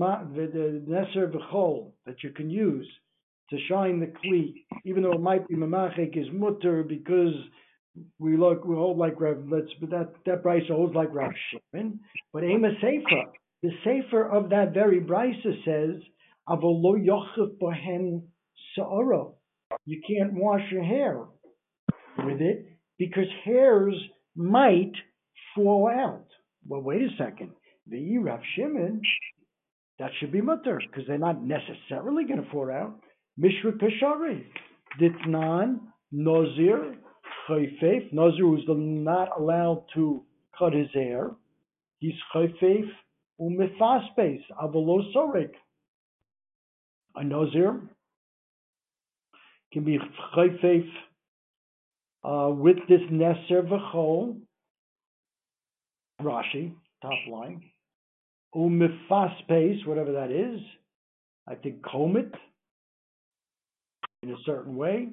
neser v'chol that you can use to shine the kli, even though it might be memachik is mutter because we look we hold like Rav let's but that that brisa holds like Rav Shimon, but Ema Sefer, the Sefer of that very brisa says avolo yochef bohen sa'oro. You can't wash your hair with it because hairs might fall out. Well, wait a second. The Rav Shimon, that should be mutter because they're not necessarily going to fall out. Mishra Peshari, Ditnan, Nozir, Chayfef. Nozir was not allowed to cut his hair. He's Chayfef Umefaspes, Avalo Sorek. A Nozir can be Chayfef uh, with this Neser V'chol, Rashi, top line, Umefaspes, whatever that is. I think comb it in a certain way,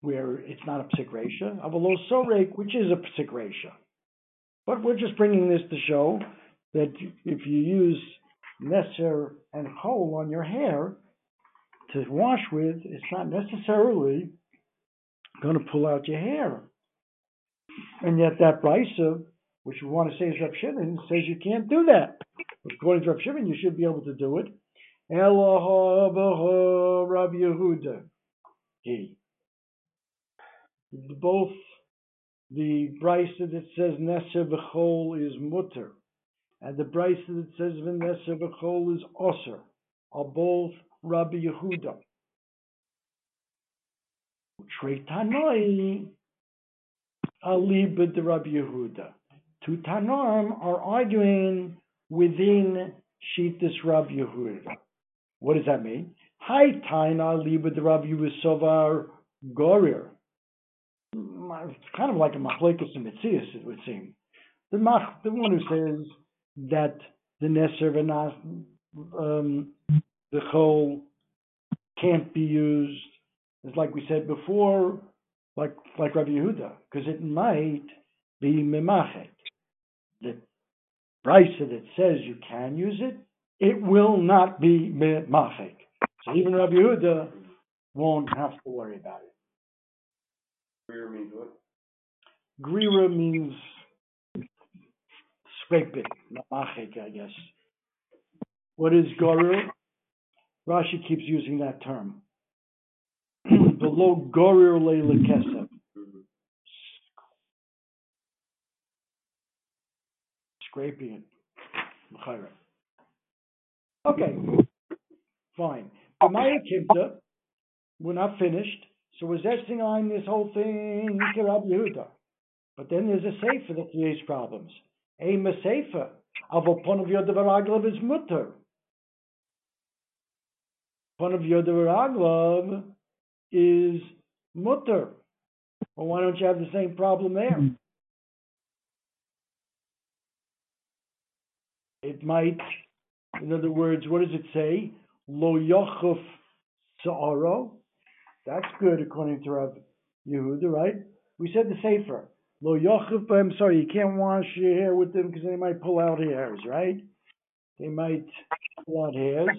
where it's not a psik resha, avalo sorek, which is a psik. But we're just bringing this to show that if you use neser and hole on your hair to wash with, it's not necessarily going to pull out your hair. And yet that brisa, which we want to say is Rav Shimon, says you can't do that. According to Rav Shimon, you should be able to do it. Rav Yehuda. Both the brisa that says Neser v'chol is mutter, and the brisa that says Neser v'chol is osir, are both Rabbi Yehuda. Tanoi Aliba de Rabbi Yehuda. Two Tanoim are arguing within Shitas Rabbi Yehuda. What does that mean? Hi Taina Liba de Rabbi Yusovar Gorir. It's kind of like a machlekes and mitzias, it would seem. The mach, the one who says that the neser v'nas, um, the chol can't be used, is like we said before, like like Rabbi Yehuda, because it might be memachet. The brisa that says you can use it it will not be mafik. So even Rabbi Yehuda won't have to worry about it. Grira means what? Grira means scraping, not machik, I guess. What is gorir? Rashi keeps using that term. the lo gorir leila Scraping it. Okay, fine. The Maya Kimta, we're not finished, so we're zesting on this whole thing, Rabbi Yehuda. But then there's a sefer that creates problems. A sefer, avol of yodavaraglav is mutter. Pon of yodavaraglav is mutter. Well, why don't you have the same problem there? Hmm. Might in other words, what does it say? Lo yochuf sa'aro. That's good according to Rav Yehuda, right? We said the safer. Lo yochuf, I'm sorry, you can't wash your hair with them because they might pull out hairs, right? They might pull out hairs.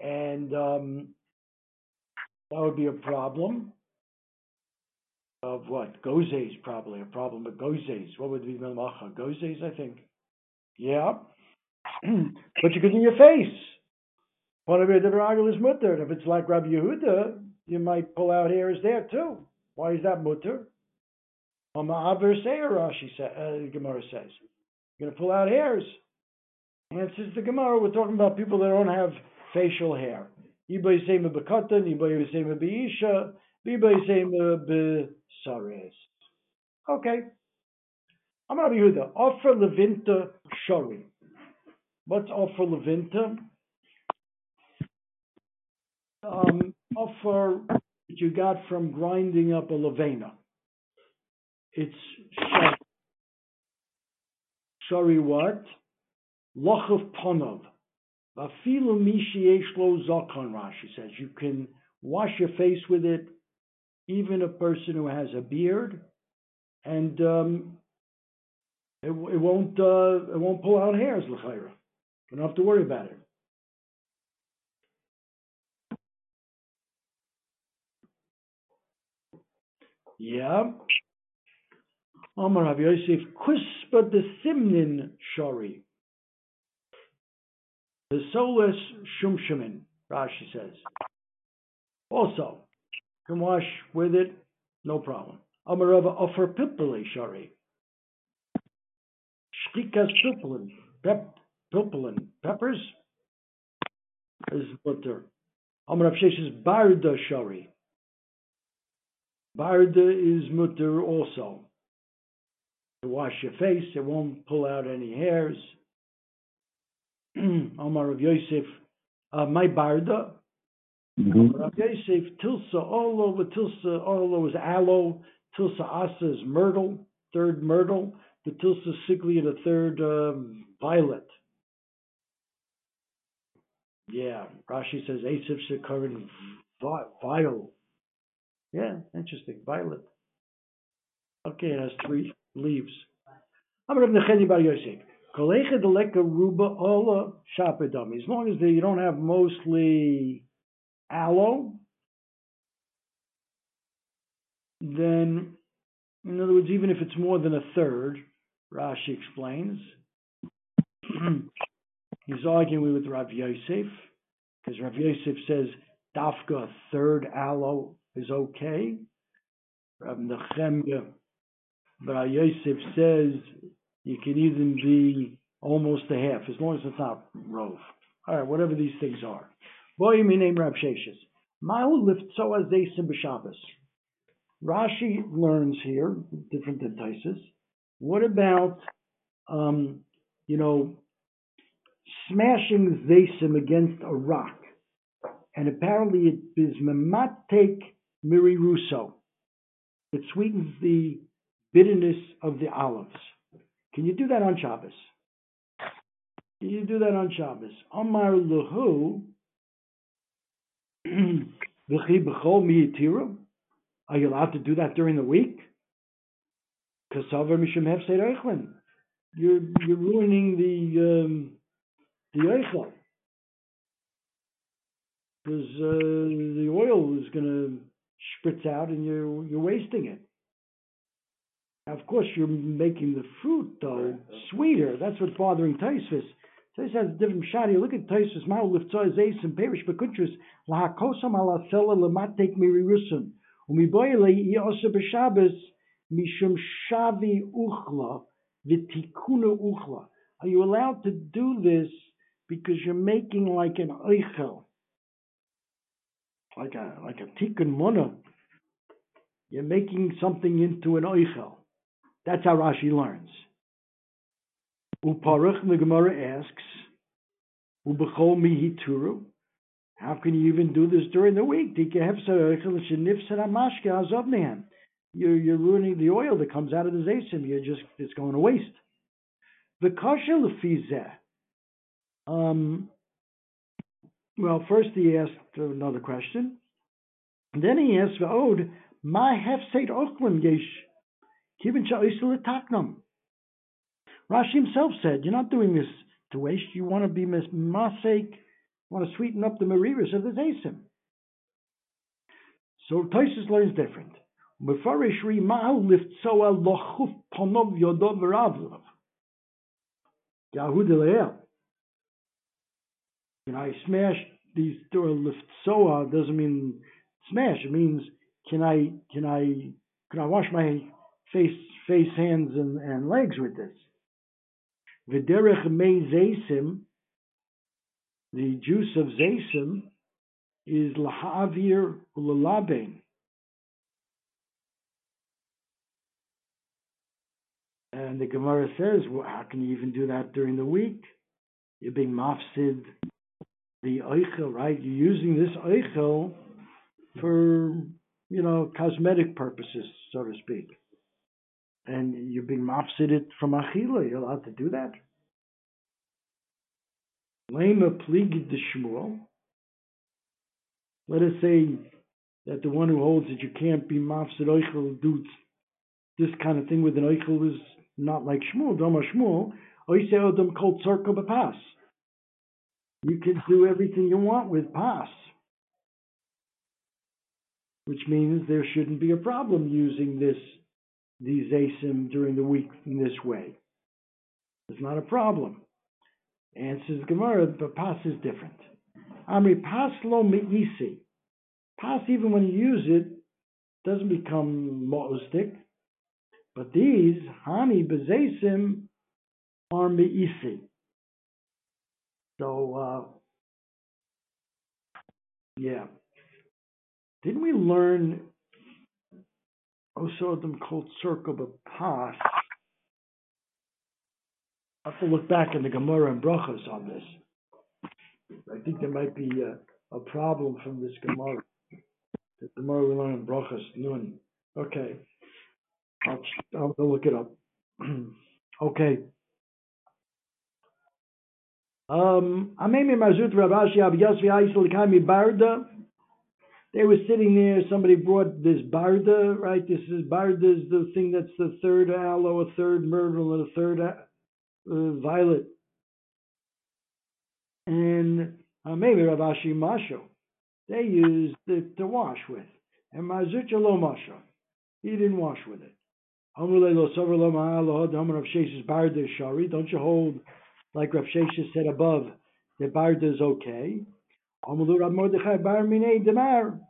And um, that would be a problem of what? Gozes, probably a problem of gozes. What would be melmacha? Gozes, I think. Yeah. But you could in your face. Is mutter. If it's like Rabbi Yehuda, you might pull out hairs there too. Why is that mutter? Rashi says, uh, Gemara says. You're going to pull out hairs. Answers the Gemara. We're talking about people that don't have facial hair. Okay. I'm Rabbi Yehuda. Offer levinta shori. What's offer levinta? Um, offer that you got from grinding up a levena. It's sorry what? Loch of ponov. Vafilu mishi lo zakon, Rashi says. You can wash your face with it, even a person who has a beard. And um, It, it won't, uh, it won't pull out hairs. Don't have to worry about it. Yeah. Amar Rav Yosef, kuspa de simnin shari. The soulless shumshamin, Rashi says. Also, can wash with it, no problem. Amar Rav offer pipili shari. Shkikas pipilin, pipilin, peppers is butter. Amar Rav Sheshes barda shari. Barda is mutter also. To wash your face, it won't pull out any hairs. Omar of Yosef, uh, my Barda. Mm-hmm. Rav Yosef, Tilsa, all over Tilsa, all over is aloe. Tilsa Asa is myrtle, third myrtle. The Tilsa Siglia, the third um, violet. Yeah, Rashi says Asif Shekarin viol. Yeah, interesting. Violet. Okay, it has three leaves. As long as you don't have mostly aloe, then, in other words, even if it's more than a third, Rashi explains, he's arguing with Rav Yosef, because Rav Yosef says dafka, third aloe is okay. Rav Nechemya, Rav Yosef says you can even be almost a half, as long as it's not rove. All right, whatever these things are. Boy, me name Rav Sheshes. Mahu lift so as they b'Shabbos. Rashi learns here, different than Taisus. What about, um, you know, smashing Zaysim against a rock? And apparently it is mematek miri russo. It sweetens the bitterness of the olives. Can you do that on Shabbos? Can you do that on Shabbos? Amar luhu v'chi b'chol miyitiru. Are you allowed to do that during the week? Kasavar mishum hefsei. You're you're ruining the um, the eichel because uh, the oil is going to spritz out and you're you're wasting it. Now, Of course, you're making the fruit though sweeter. That's what's bothering Taisvis. Taisvis has a different shot here. Look at Taisvis. Ma'u liftzoi zeis and perish bekutris lahakosam ala sela lematek miri rusun umiboyle yosef b'Shabbos mishum shavi uchla v'tikuna uchla. Are you allowed to do this because you're making like an eichel, like a like a tikkun mona? You're making something into an eichel. That's how Rashi learns. Uparuch, the Gemara asks, Ubechol mihituru. How can you even do this during the week? You're, you're ruining the oil that comes out of the zaysim. You're just, it's going to waste. The kasha lefizeh. Um, well, first he asked another question. And then he asked, V'od, ma hefseit ochlim yesh Rashi himself said, You're not doing this to waste. You want to be masek, want to sweeten up the mariris of the Zaysim. So Toisus learns different. Mefarish ri ma'u liftsoa lochuf ponov yodov. Yahud Can I smash these door liftsoa doesn't mean smash. It means can I can I can I wash my face, face, hands, and, and legs with this. V'derech mei zaysim, the juice of zaysim, is lahavir ulalaben. And the Gemara says, well, how can you even do that during the week? You're being mafsid the oichel, right? You're using this oichel for, you know, cosmetic purposes, so to speak and you're being mafsided from achila. You're allowed to do that. Lema pligid the shmuel. Let us say that the one who holds that you can't be mafsid oichel do this kind of thing with an oichel is not like Shmuel, Doma Shmuel, Oise Odom Kol Tzorko B'Pas. You can do everything you want with Pas. Which means there shouldn't be a problem using this these asim during the week in this way. It's not a problem. Answers Gemara, but Pas is different. Amri Pas lo me'isi. Pas, even when you use it, doesn't become mo'ustik. But these, Hani Bezesim, are me'isi. So, uh, yeah. Didn't we learn them called circle but pas? I have to look back in the Gemara and Brachas on this. I think there might be a, a problem from this Gemara. The Gemara we learn in Brachas, Nun. Okay. I'll, I'll look it up. okay. Um. They were sitting there. Somebody brought this Barda, right? This is Barda is the thing that's the third aloe, a third myrtle, and a third uh, violet. And uh, maybe Rav Ashi Masho. They used it to wash with. And Mar Zutra lo Masho. He didn't wash with it. Don't you hold like Rav Shesha said above, the barda is okay. Amalu Rav Mordechai bar demar.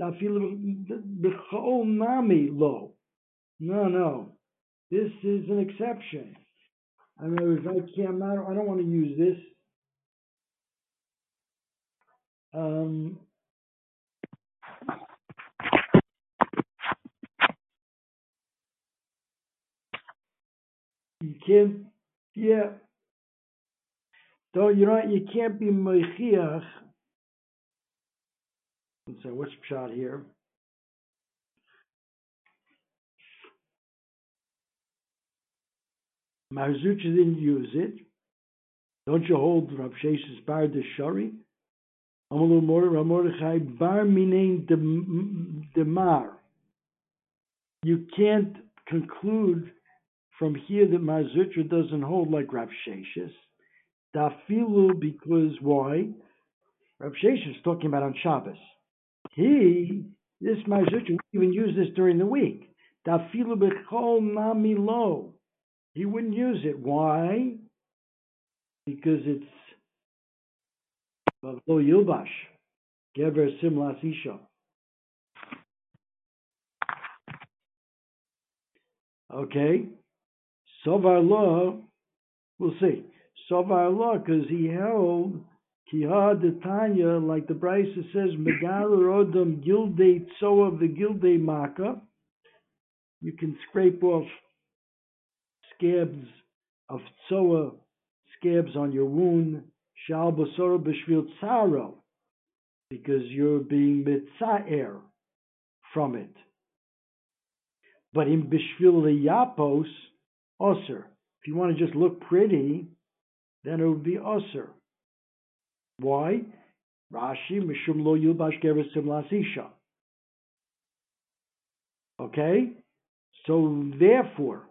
B'chol nami lo. No, no. This is an exception. I mean, I can't, I don't want to use this. Um, you can't, yeah, so you know you can't be mechiach. So what's shot here? Mar Zutra didn't use it. Don't you hold Rav Sheshes bar de shari? Amalu Mordechai bar minain demar. You can't conclude from here that Marzucha doesn't hold like Rav Sheshes. Dafilu because why? Rav Shesha is talking about on Shabbos. He, this Ma'azucha, even use this during the week. Dafilu bechol nami lo. He wouldn't use it. Why? Because it's lo yilbash, gever simlas isha. Okay, sovar lo, we'll see. Sovar law, because he held Kiha de Tanya, like the Brisa says, Megar Odom Gilde Tsoa the Gilde Maka. You can scrape off scabs of Tsoa, scabs on your wound, Shal Basora Bishvil Tsaro, because you're being mitzaer from it. But in Bishvil Yapos, Osir, if you want to just look pretty, then it would be Osir. Why? Rashi, Mishum lo yilbash geresim lasisha. Okay? So therefore,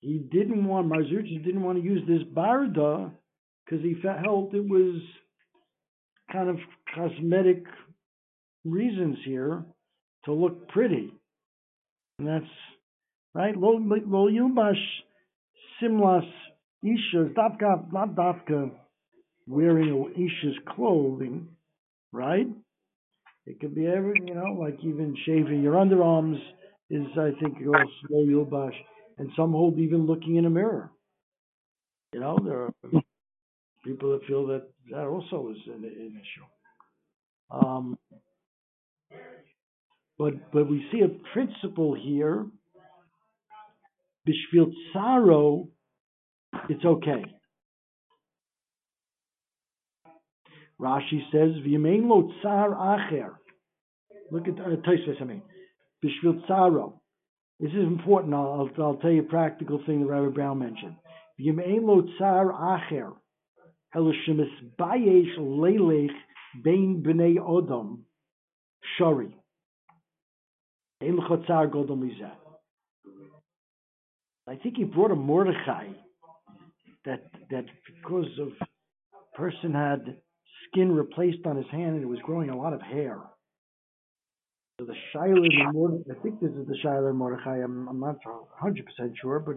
he didn't want, Marzuchis didn't want to use this barda because he felt it was kind of cosmetic reasons here to look pretty. And that's right. Lo yilbash simlas Isha, Dafka, not Dafka wearing Isha's clothing, right? It could be every, you know, like even shaving your underarms is, I think, also Yilbash. And some hold even looking in a mirror. You know, there are people that feel that that also is an, an issue. Um, but but we see a principle here. Bishvil Tsaro it's okay. Rashi says, "V'yemein lo tsar acher." Look at uh, Tosfos. I mean, bishvil tsaro. This is important. I'll, I'll, I'll tell you a practical thing that Rabbi Brown mentioned. V'yemein lo tsar acher. Heloshemis bayesh leilech bein bnei odom godom. I think he brought a Mordechai that that because of person had skin replaced on his hand and it was growing a lot of hair. So the Shiloh I think this is the Shiloh Mordechai. I'm I'm not hundred percent sure, but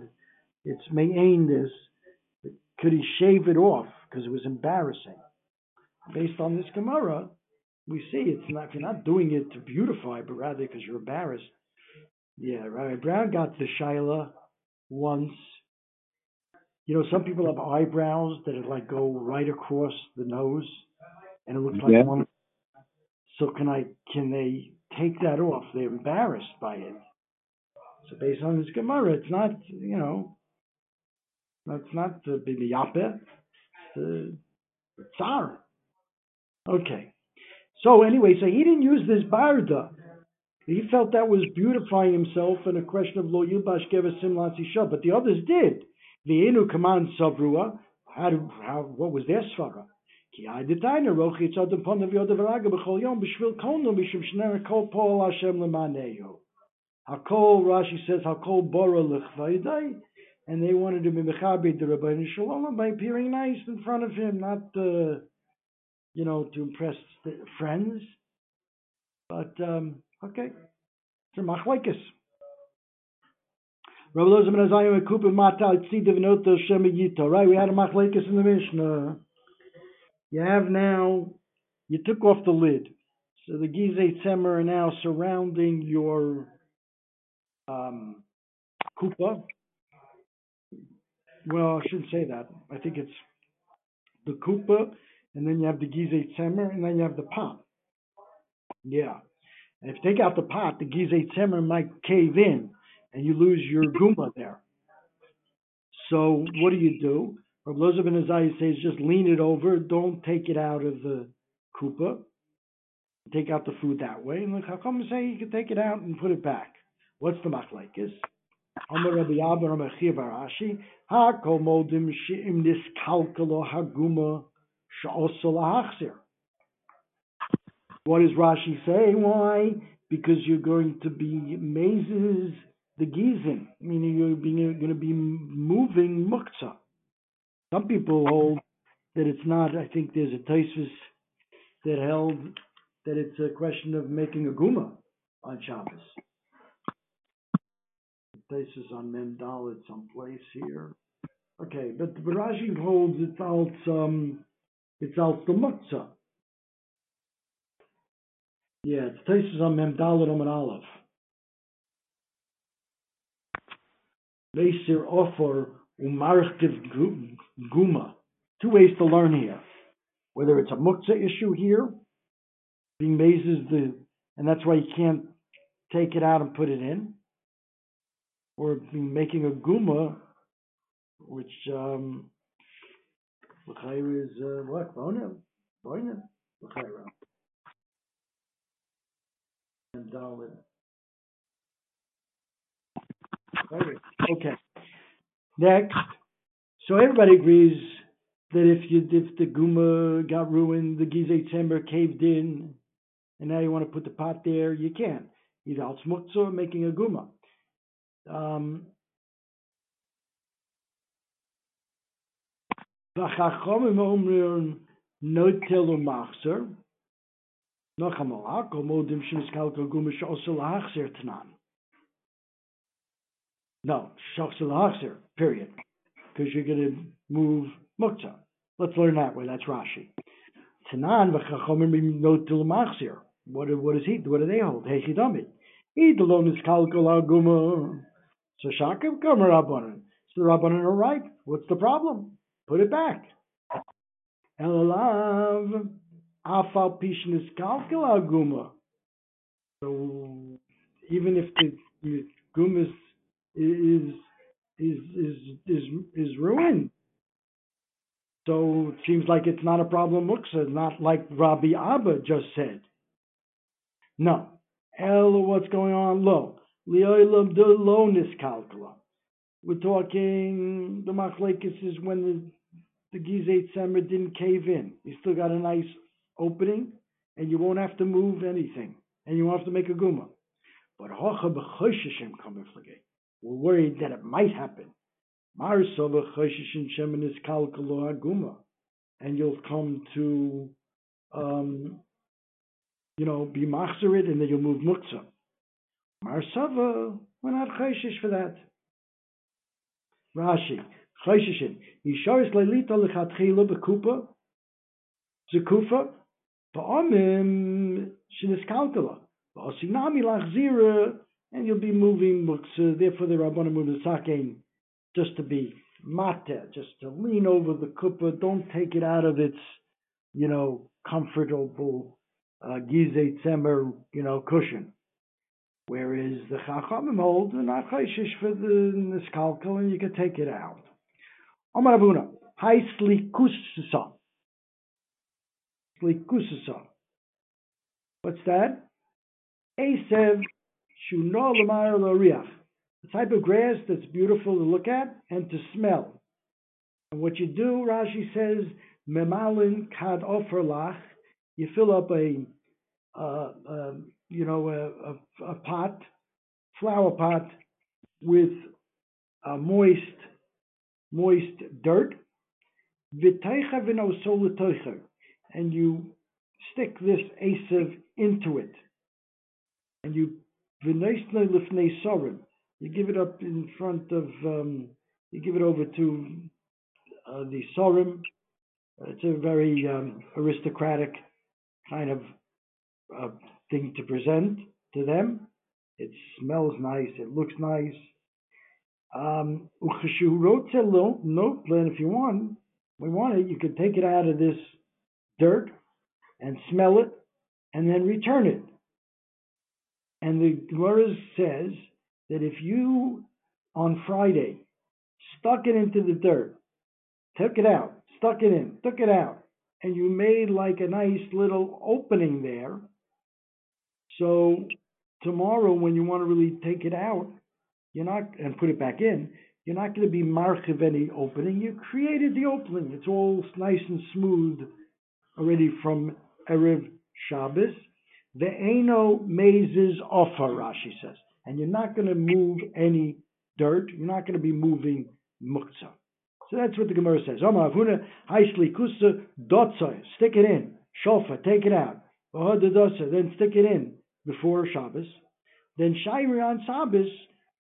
it's Mayin this. Could he shave it off because it was embarrassing? Based on this Gemara, we see it's not you're not doing it to beautify, but rather because you're embarrassed. Yeah, Rabbi Brown got the Shiloh once. You know, some people have eyebrows that like go right across the nose, and it looks like Yeah. one. So can I? Can they take that off? They're embarrassed by it. So based on this Gemara, it's not. You know, that's not the bibiyape. It's the tsar. Okay. So anyway, so he didn't use this barda. He felt that was beautifying himself and a question of lo yilbash gevasim latzisha, but the others did. The inu command savrua. How, how what was their svara? Hakol Rashi says hakol bora l'chvaydai, and they wanted to be mechaber the Rabbeinu Shalom by appearing nice in front of him, not uh, you know to impress the friends. But um, okay, it's a machlekes. Rabbi ben Azayim Mata V'Nota Shem Yito. Right, we had a machlekes in the Mishnah. You have now, you took off the lid, so the Gizeh Tzemer are now surrounding your um, kupa. Well, I shouldn't say that. I think it's the kupa, and then you have the Gizeh Tzemer, and then you have the pot. Yeah. And if you take out the pot, the Gizeh Tzemer might cave in, and you lose your guma there. So what do you do? Rabbi Loza ben Azai says just lean it over, don't take it out of the kupa. Take out the food that way. And how come say you can take it out and put it back? What's the machlekes? Amar Rabbi modim. What does Rashi say? Why? Because you're going to be mazes the gizim, meaning you're, being, you're going to be moving muktzah. Some people hold that it's not. I think there's a Taisus that held that it's a question of making a guma on Shabbos. Taisus on Mendal at some place here. Okay, but the Rashi holds it's out um it's out the muktzah. Yeah, it's Taisus on Memdal and Oman Aleph. Leisir offer umarchtiv guma. Two ways to learn here. Whether it's a muktzah issue here, being mazes the, and that's why you can't take it out and put it in, or making a guma, which um, is uh, what bona, bona, l'chayra. And Dalit. Okay. Next, so everybody agrees that if you if the guma got ruined, the gizeh timber caved in, and now you want to put the pot there, you can. Either al or making a guma. Um, No, lahachzer, period. Because you're going to move muktzah. Let's learn that way. That's Rashi. Tanan v'chachomim notel u'machzer. What, what does he, what do they hold? Hey, chidami. Idolon is kalkol aguma. So Gomer Rabbanan. So the Rabbanan are right. What's the problem? Put it back. Elav afal pishin is kalkol aguma. So even if the, the gum is is is is is is ruined. So it seems like it's not a problem Looks not like Rabbi Abba just said. No. El, what's going on? Lo. Lioilam de lonis calcula. We're talking, the machlekes is when the, the Gizeh Tzemer didn't cave in. You still got a nice opening, and you won't have to move anything, and you won't have to make a guma. But hocha b'chosheshem kamiflage. We're worried that it might happen. And you'll come to, um, you know, be Machzerit and then you'll move Muktzah. Marsava, we're not Choshish for that. Rashi, Choshishin. Yisharis Leilita Lechatchila Bekupa, Zekufa, Ba'amim Shiniskalkala. Ba'asinami Lachzira, and you'll be moving Muktzah. Therefore, the Rabbanim Mudasakein just to be mate, just to lean over the kuppah. Don't take it out of its, you know, comfortable uh, gizeh tzemer, you know, cushion. Whereas the chachamim hold the not chayshish for the niskalkal, and you can take it out. Omar Abuna, hai slikusa. Slikusa. What's that? Asev shuno lamar loriach the type of grass that's beautiful to look at and to smell. And what you do, Rashi says, memalin kad oferlach, you fill up a, uh, uh, you know, a, a, a, pot, flower pot, with moist, moist dirt, and you stick this asav into it, and you you give it up in front of, um, you give it over to uh, the Sorim. It's a very um, aristocratic kind of uh, thing to present to them. It smells nice, it looks nice. Um, wrote a little note plan if you want, we want it, you could take it out of this dirt and smell it and then return it. And the Gemara says that if you on Friday stuck it into the dirt, took it out, stuck it in, took it out, and you made like a nice little opening there. So tomorrow, when you want to really take it out, you're not and put it back in. You're not going to be marchiv any opening. You created the opening. It's all nice and smooth already from erev Shabbos. The eno mazes offer, Rashi says and you're not going to move any dirt. You're not going to be moving muktzah. So that's what the Gemara says. Stick it in. Shofa, take it out. Then stick it in before Shabbos. Then Shairi on Shabbos,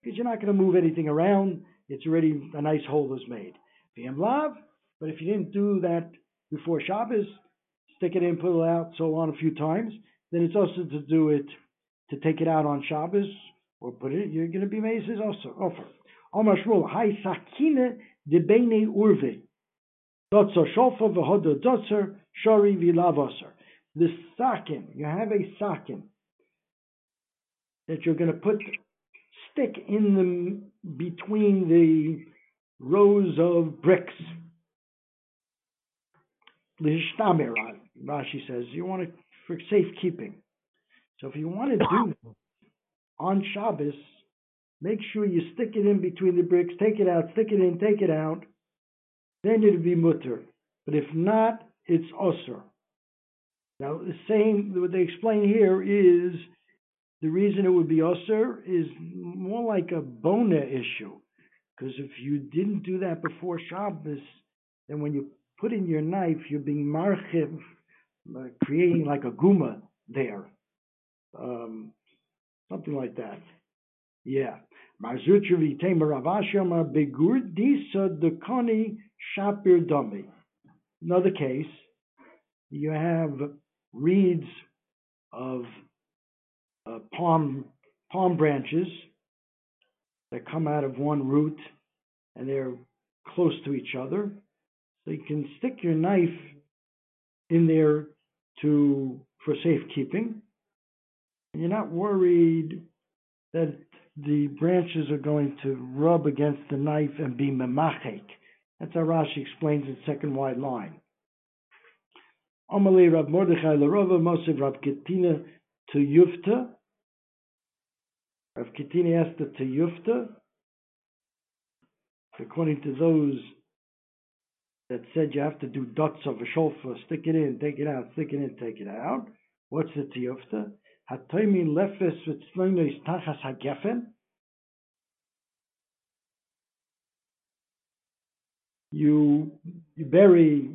because you're not going to move anything around. It's already a nice hole is made. Lav, but if you didn't do that before Shabbos, stick it in, pull it out, so on a few times, then it's also to do it to take it out on Shabbos or put it, you're going to be mazes also. Offer. Omar Shmuel, Hai Sakine de Bene Urve. Dotzer Shofa v'hodo Dotzer Shori v'lavosser. The sakin, you have a sakin that you're going to put, stick in the, between the rows of bricks. Rashi says, you want it for safekeeping. So if you want to do on Shabbos, make sure you stick it in between the bricks, take it out, stick it in, take it out, then it'll be mutter. But if not, it's osir. Now, the same, what they explain here is the reason it would be osir is more like a bona issue. Because if you didn't do that before Shabbos, then when you put in your knife, you're being marchiv, creating like a guma there. Um, something like that. Yeah. Begurdisa Dekoni Shapir. Another case, you have reeds of uh, palm palm branches that come out of one root and they're close to each other. So you can stick your knife in there to for safekeeping and you're not worried that the branches are going to rub against the knife and be memachek. That's how Rashi explains the second wide line. Amalei Rav Mordechai Larova Moshe Rav Ketina to Yufta. Rav Ketina asked to Yufta. According to those that said you have to do dots of a shofar, stick it in, take it out, stick it in, take it out. What's the tiyufta? Hatoimin lefes v'tzloinois tachas hagefen. You you bury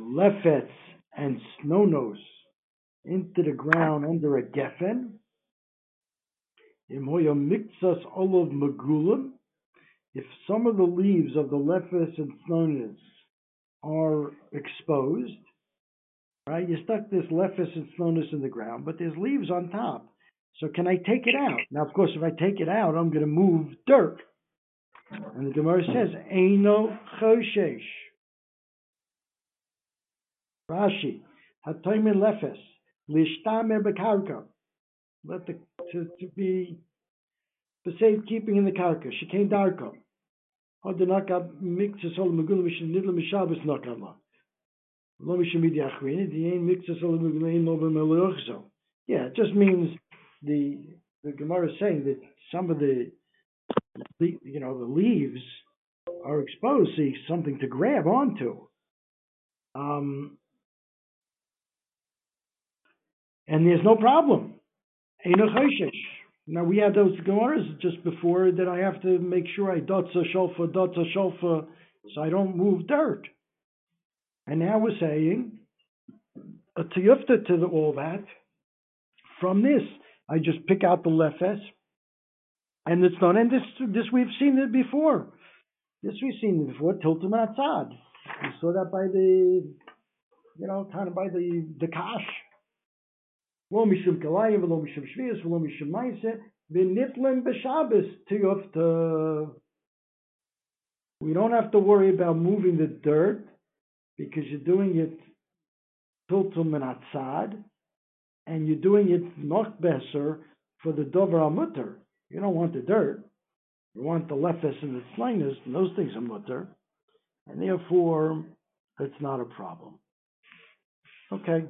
lefets and snonos into the ground under a geffen. Imhoyom miktsas olav magulim. If some of the leaves of the lefes and snownos are exposed, right? You stuck this lefes and snownos in the ground, but there's leaves on top. So can I take it out? Now, of course, if I take it out, I'm going to move dirt. And the Gemara says, Eino choshesh. Rashi, hatoimin lefes, lishtame bekarka. Let the, to, to be for safekeeping in the karka. Shekain darko. Mishin nidla mishabes nakala. Lo ain lo b'melochzo. Yeah, it just means the, the Gemara is saying that some of the, you know, the leaves are exposed, see something to grab onto. Um, and there's no problem. Choshesh. Now we had those Gemaras just before that I have to make sure I dotza shofar, dotza shofar, so I don't move dirt. And now we're saying uh, a tiyufta to the, all that. From this, I just pick out the lefes, and it's done. And this, this we've seen it before. This we've seen it before. Tiltum outside. We saw that by the, you know, kind of by the the kash. We don't have to worry about moving the dirt because you're doing it tiltum and and you're doing it noch besser for the dover mutter. You don't want the dirt. You want the lefes and the slingers, and those things are mutter, and therefore it's not a problem. Okay.